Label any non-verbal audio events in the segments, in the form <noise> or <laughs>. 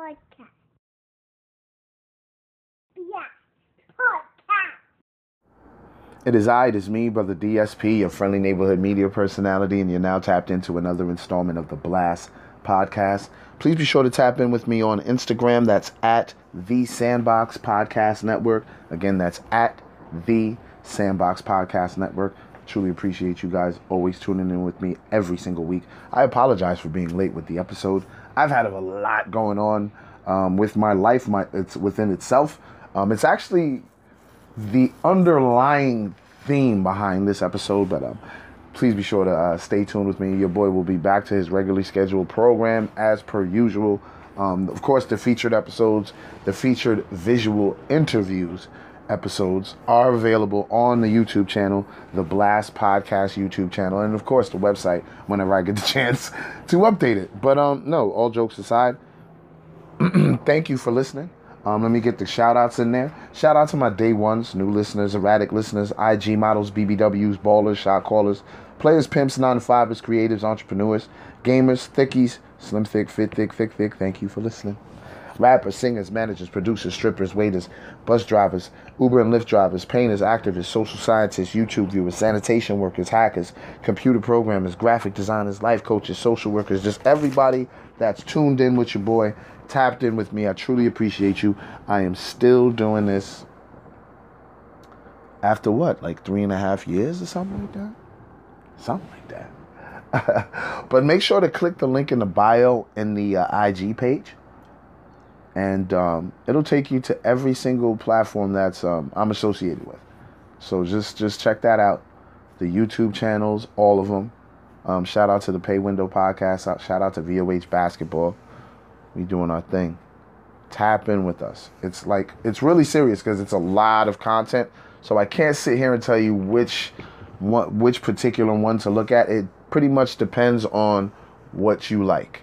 podcast. Blast podcast. It is I, it is me, Brother DSP, your friendly neighborhood media personality, and you're now tapped into another installment of the Blast podcast. Please be sure to tap in with me on Instagram. That's at the Sandbox Podcast Network. Again, that's at the Sandbox Podcast Network. Truly appreciate you guys always tuning in with me every single week. I apologize for being late with the episode. I've had a lot going on um, with my life. My it's within itself. Um, it's actually the underlying theme behind this episode, but um, please be sure to uh, stay tuned with me. Your boy will be back to his regularly scheduled program as per usual. Um, of course, the featured episodes, the featured visual interviews episodes are available on the YouTube channel, the Blast Podcast YouTube channel, and of course the website whenever I get the <laughs> chance to update it. But um, no, all jokes aside, <clears throat> thank you for listening. Um, let me get the shout outs in there. Shout out to my day ones, new listeners, erratic listeners, IG models, BBWs, ballers, shot callers, players, pimps, non fibers, creatives, entrepreneurs, gamers, thickies, slim, thick, fit, thick, thick, thick. Thank you for listening. Rappers, singers, managers, producers, strippers, waiters, bus drivers, Uber and Lyft drivers, painters, activists, social scientists, YouTube viewers, sanitation workers, hackers, computer programmers, graphic designers, life coaches, social workers, just everybody that's tuned in with your boy, tapped in with me. I truly appreciate you. I am still doing this after what, like three and a half years or something like that? Something like that. <laughs> but make sure to click the link in the bio in the uh, IG page and um, it'll take you to every single platform that's um, I'm associated with. So just just check that out. The YouTube channels, all of them. Um, shout out to the Pay Window podcast. Shout out to VOH Basketball. We doing our thing. Tap in with us. It's like it's really serious because it's a lot of content. So I can't sit here and tell you which which particular one to look at. It pretty much depends on what you like.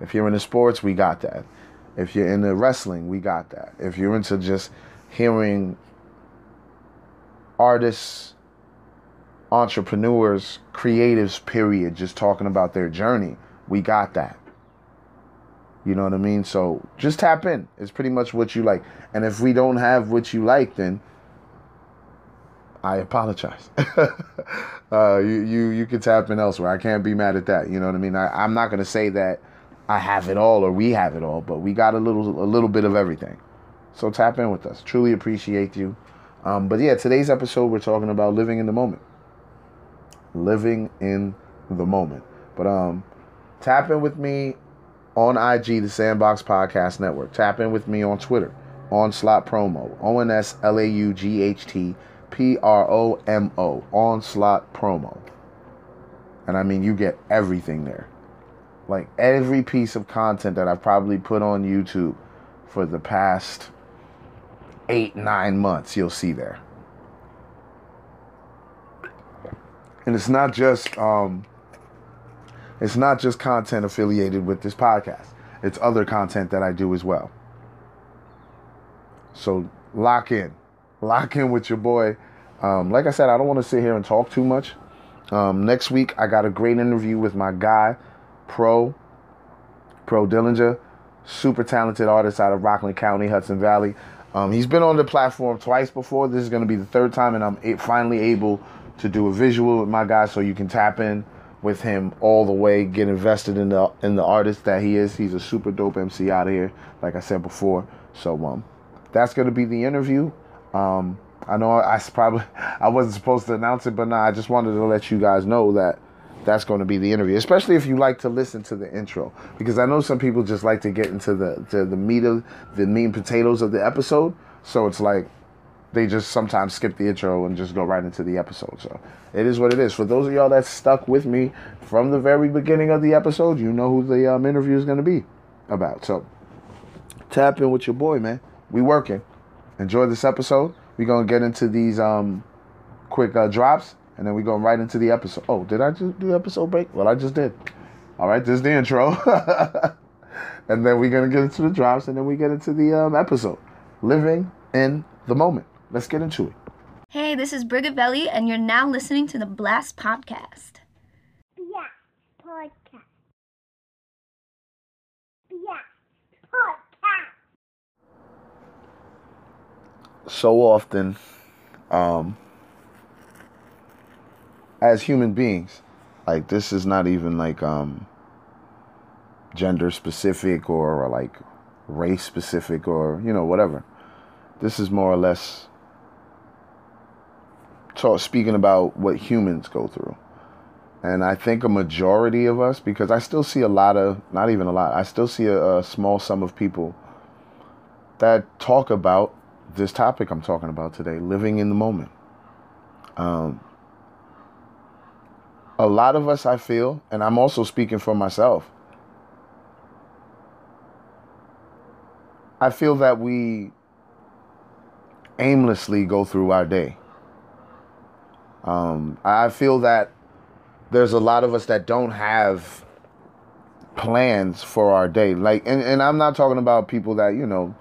If you're into sports, we got that. If you're into wrestling, we got that. If you're into just hearing artists, entrepreneurs, creatives, period, just talking about their journey, we got that. You know what I mean? So just tap in. It's pretty much what you like. And if we don't have what you like, then I apologize. <laughs> uh, you you you can tap in elsewhere. I can't be mad at that. You know what I mean? I, I'm not gonna say that I have it all or we have it all, but we got a little a little bit of everything. So tap in with us. Truly appreciate you. Um, but yeah, today's episode we're talking about living in the moment. Living in the moment. But um, tap in with me on IG, the Sandbox Podcast Network. Tap in with me on Twitter, Onslaught Promo, O N S L A U G H T P R O M O, Onslaught Promo. And I mean, you get everything there like every piece of content that I've probably put on YouTube for the past eight, nine months, you'll see there. And it's not just um, it's not just content affiliated with this podcast. It's other content that I do as well. So lock in, lock in with your boy. Um, like I said, I don't want to sit here and talk too much. Um, next week, I got a great interview with my guy, Pro, Pro Dillinger, super talented artist out of Rockland County, Hudson Valley. Um, he's been on the platform twice before. This is going to be the third time, and I'm finally able to do a visual with my guy, so you can tap in with him all the way, get invested in the in the artist that he is. He's a super dope MC out here, like I said before. So um, that's going to be the interview. Um, I know I probably <laughs> I wasn't supposed to announce it, but nah, I just wanted to let you guys know that that's going to be the interview, especially if you like to listen to the intro, because I know some people just like to get into the to the meat of the meat and potatoes of the episode. So it's like they just sometimes skip the intro and just go right into the episode. So it is what it is. For those of y'all that stuck with me from the very beginning of the episode, you know who the um, interview is going to be about. So tap in with your boy, man. We working. Enjoy this episode. We're gonna get into these um, quick uh, drops and then we're going right into the episode. Oh, did I just do episode break? Well, I just did. All right, this is the intro. <laughs> and then we're going to get into the drops, and then we get into the um, episode. Living in the moment. Let's get into it. Hey, this is Brigavelli, and you're now listening to the Blast Podcast. Blast Podcast. Blast Podcast. So often, um, as human beings, like this is not even like um, gender specific or, or like race specific or you know whatever. This is more or less talk, speaking about what humans go through. And I think a majority of us, because I still see a lot of, not even a lot, I still see a, a small sum of people that talk about this topic I'm talking about today, living in the moment. Um, a lot of us, I feel, and I'm also speaking for myself, I feel that we aimlessly go through our day. Um, I feel that there's a lot of us that don't have plans for our day. Like, and, and I'm not talking about people that, you know,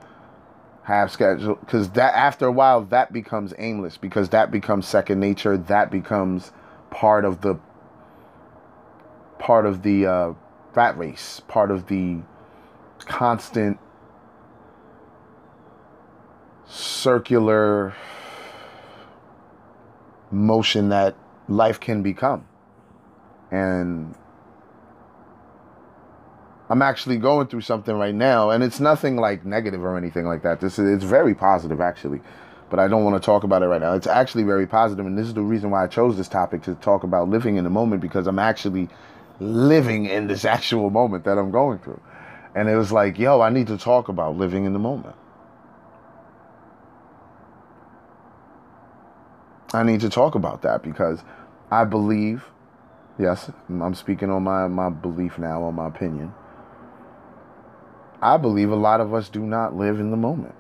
have schedule because that after a while that becomes aimless because that becomes second nature that becomes part of the part of the uh, rat race part of the constant circular motion that life can become. And I'm actually going through something right now, and it's nothing like negative or anything like that. This is it's very positive actually, but I don't want to talk about it right now. It's actually very positive, and this is the reason why I chose this topic to talk about living in the moment because I'm actually living in this actual moment that I'm going through. And it was like, yo, I need to talk about living in the moment. I need to talk about that because I believe, yes, I'm speaking on my, my belief now, on my opinion. I believe a lot of us do not live in the moment.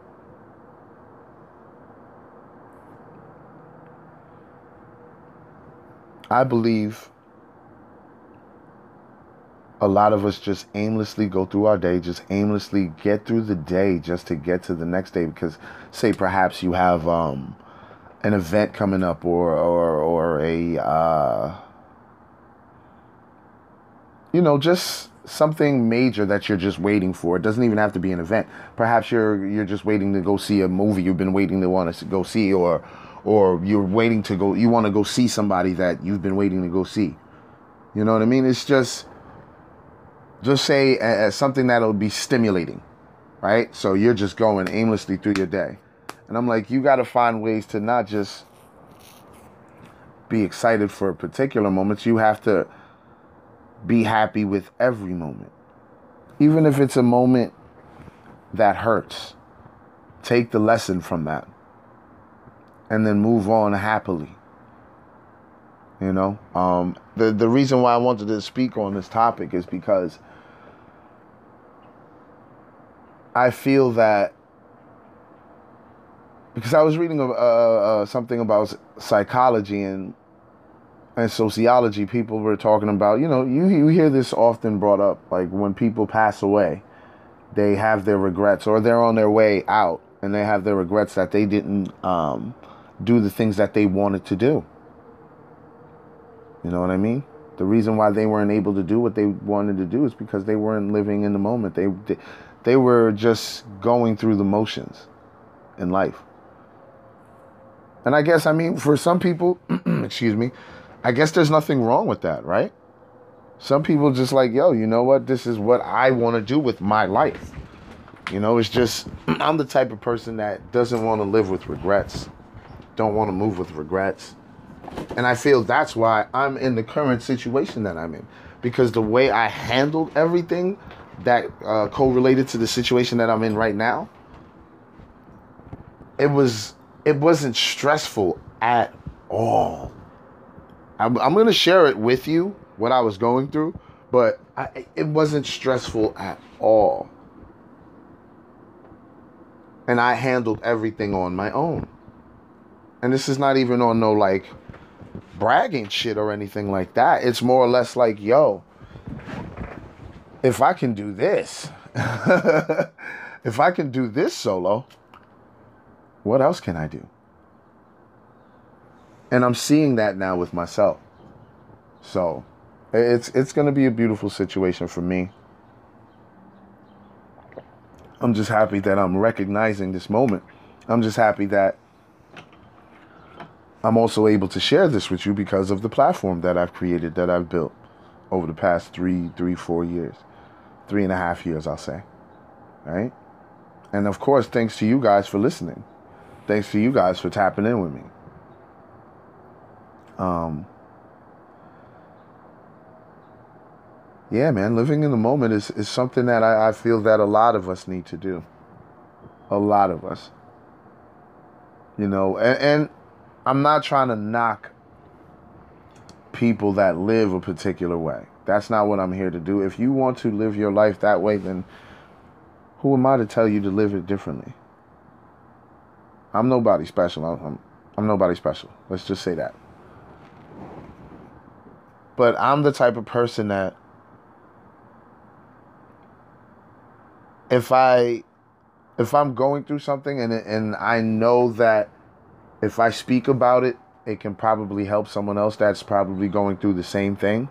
I believe a lot of us just aimlessly go through our day, just aimlessly get through the day just to get to the next day. Because, say, perhaps you have um, an event coming up or or or a uh, you know just something major that you're just waiting for. It doesn't even have to be an event. Perhaps you're you're just waiting to go see a movie you've been waiting to want to go see, or or you're waiting to go. You want to go see somebody that you've been waiting to go see. You know what I mean? It's just just say uh, something that'll be stimulating, right? So you're just going aimlessly through your day. And I'm like, you got to find ways to not just be excited for particular moments. You have to be happy with every moment. Even if it's a moment that hurts, take the lesson from that and then move on happily. You know, um, the the reason why I wanted to speak on this topic is because I feel that because I was reading uh, uh, something about psychology and and sociology. People were talking about, you know, you you hear this often brought up, like when people pass away, they have their regrets, or they're on their way out, and they have their regrets that they didn't um, do the things that they wanted to do. You know what I mean? The reason why they weren't able to do what they wanted to do is because they weren't living in the moment. They they, they were just going through the motions in life. And I guess, I mean, for some people, <clears throat> excuse me, I guess there's nothing wrong with that, right? Some people just like, yo, you know what? This is what I want to do with my life. You know, it's just, <clears throat> I'm the type of person that doesn't want to live with regrets, don't want to move with regrets. And I feel that's why I'm in the current situation that I'm in. Because the way I handled everything that uh, correlated to the situation that I'm in right now, it was it wasn't stressful at all. I'm, I'm to share it with you, what I was going through, but I, it wasn't stressful at all. And I handled everything on my own. And this is not even on no like bragging shit or anything like that. It's more or less like, yo, if I can do this, <laughs> if I can do this solo, what else can I do? And I'm seeing that now with myself. So it's it's to be a beautiful situation for me. I'm just happy that I'm recognizing this moment. I'm just happy that I'm also able to share this with you because of the platform that I've created, that I've built over the past three, three, four years, three and a half years, I'll say. Right? And of course, thanks to you guys for listening. Thanks to you guys for tapping in with me. Um, yeah, man, living in the moment is, is something that I, I feel that a lot of us need to do. A lot of us. You know, and, and I'm not trying to knock people that live a particular way. That's not what I'm here to do. If you want to live your life that way, then who am I to tell you to live it differently? I'm nobody special. I'm, I'm nobody special. Let's just say that. But I'm the type of person that if I if I'm going through something and and I know that if I speak about it, it can probably help someone else that's probably going through the same thing.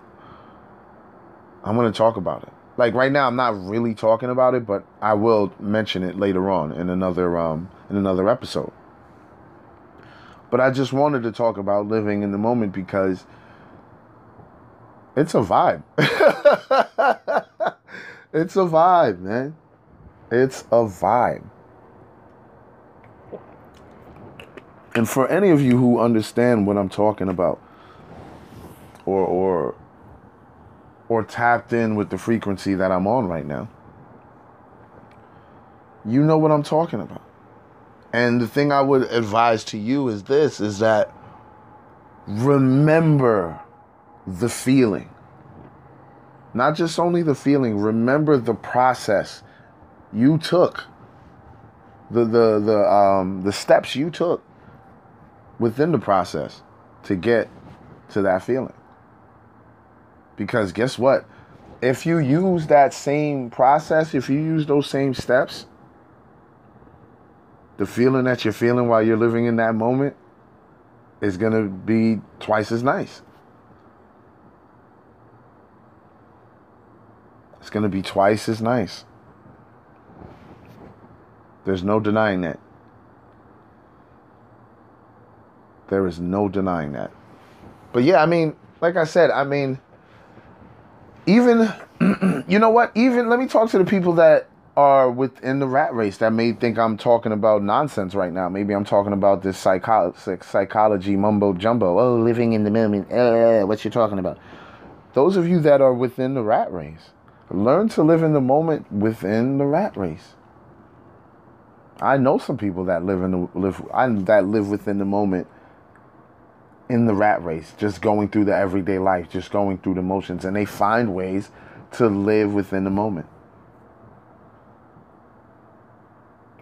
I'm going to talk about it. Like right now I'm not really talking about it, but I will mention it later on in another um in another episode. But I just wanted to talk about living in the moment because it's a vibe. <laughs> it's a vibe, man. It's a vibe. And for any of you who understand what I'm talking about or or or tapped in with the frequency that I'm on right now, you know what I'm talking about. And the thing I would advise to you is this is that remember the feeling. Not just only the feeling, remember the process you took. The the the um the steps you took within the process to get to that feeling. Because guess what? If you use that same process, if you use those same steps, the feeling that you're feeling while you're living in that moment is going to be twice as nice. It's going to be twice as nice. There's no denying that. There is no denying that. But yeah, I mean, like I said, I mean, even, <clears throat> you know what? Even, let me talk to the people that are within the rat race that may think I'm talking about nonsense right now. Maybe I'm talking about this psycho- psychology mumbo jumbo. Oh, living in the moment. Uh, what you talking about? Those of you that are within the rat race, learn to live in the moment within the rat race. I know some people that live in the live I that live within the moment in the rat race, just going through the everyday life, just going through the motions, and they find ways to live within the moment.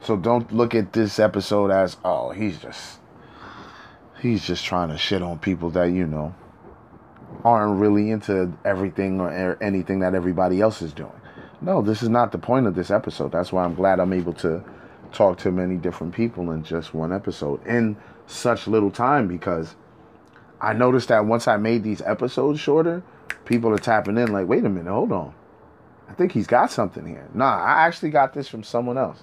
So don't look at this episode as, oh, he's just he's just trying to shit on people that, you know, aren't really into everything or anything that everybody else is doing. No, this is not the point of this episode. That's why I'm glad I'm able to talk to many different people in just one episode in such little time because I noticed that once I made these episodes shorter, people are tapping in like, wait a minute, hold on. I think he's got something here. Nah, I actually got this from someone else.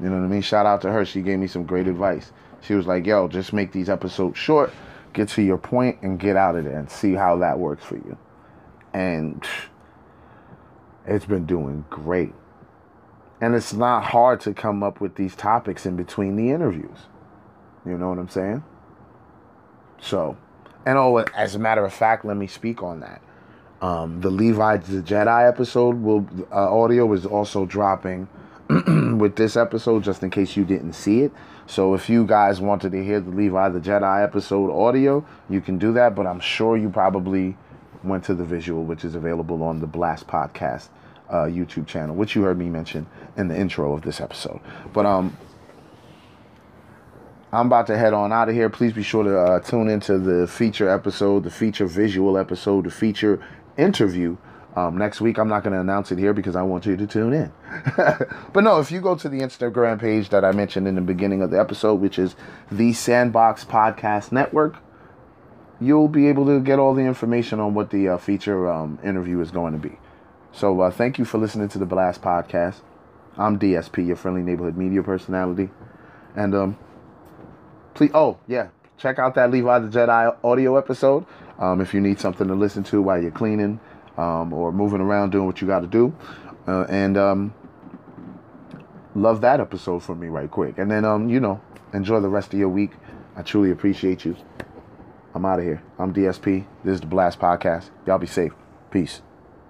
You know what I mean? Shout out to her. She gave me some great advice. She was like, yo, just make these episodes short, get to your point, and get out of there and see how that works for you. And it's been doing great. And it's not hard to come up with these topics in between the interviews. You know what I'm saying? So, and oh, as a matter of fact, let me speak on that. Um, the Levi the Jedi episode will uh, audio is also dropping <clears throat> with this episode, just in case you didn't see it. So if you guys wanted to hear the Levi the Jedi episode audio, you can do that. But I'm sure you probably went to the visual, which is available on the Blast Podcast uh, YouTube channel, which you heard me mention in the intro of this episode. But um, I'm about to head on out of here. Please be sure to uh, tune into the feature episode, the feature visual episode, the feature interview um, next week, I'm not going to announce it here because I want you to tune in. <laughs> but no, if you go to the Instagram page that I mentioned in the beginning of the episode, which is the Sandbox Podcast Network, you'll be able to get all the information on what the uh, feature um, interview is going to be. So uh, thank you for listening to the Blast Podcast. I'm DSP, your friendly neighborhood media personality. And um, please, oh, yeah, check out that Levi the Jedi audio episode um, if you need something to listen to while you're cleaning um, or moving around doing what you got to do. Uh, and um, love that episode for me right quick. And then, um, you know, enjoy the rest of your week. I truly appreciate you. I'm out of here. I'm DSP. This is the Blast Podcast. Y'all be safe. Peace.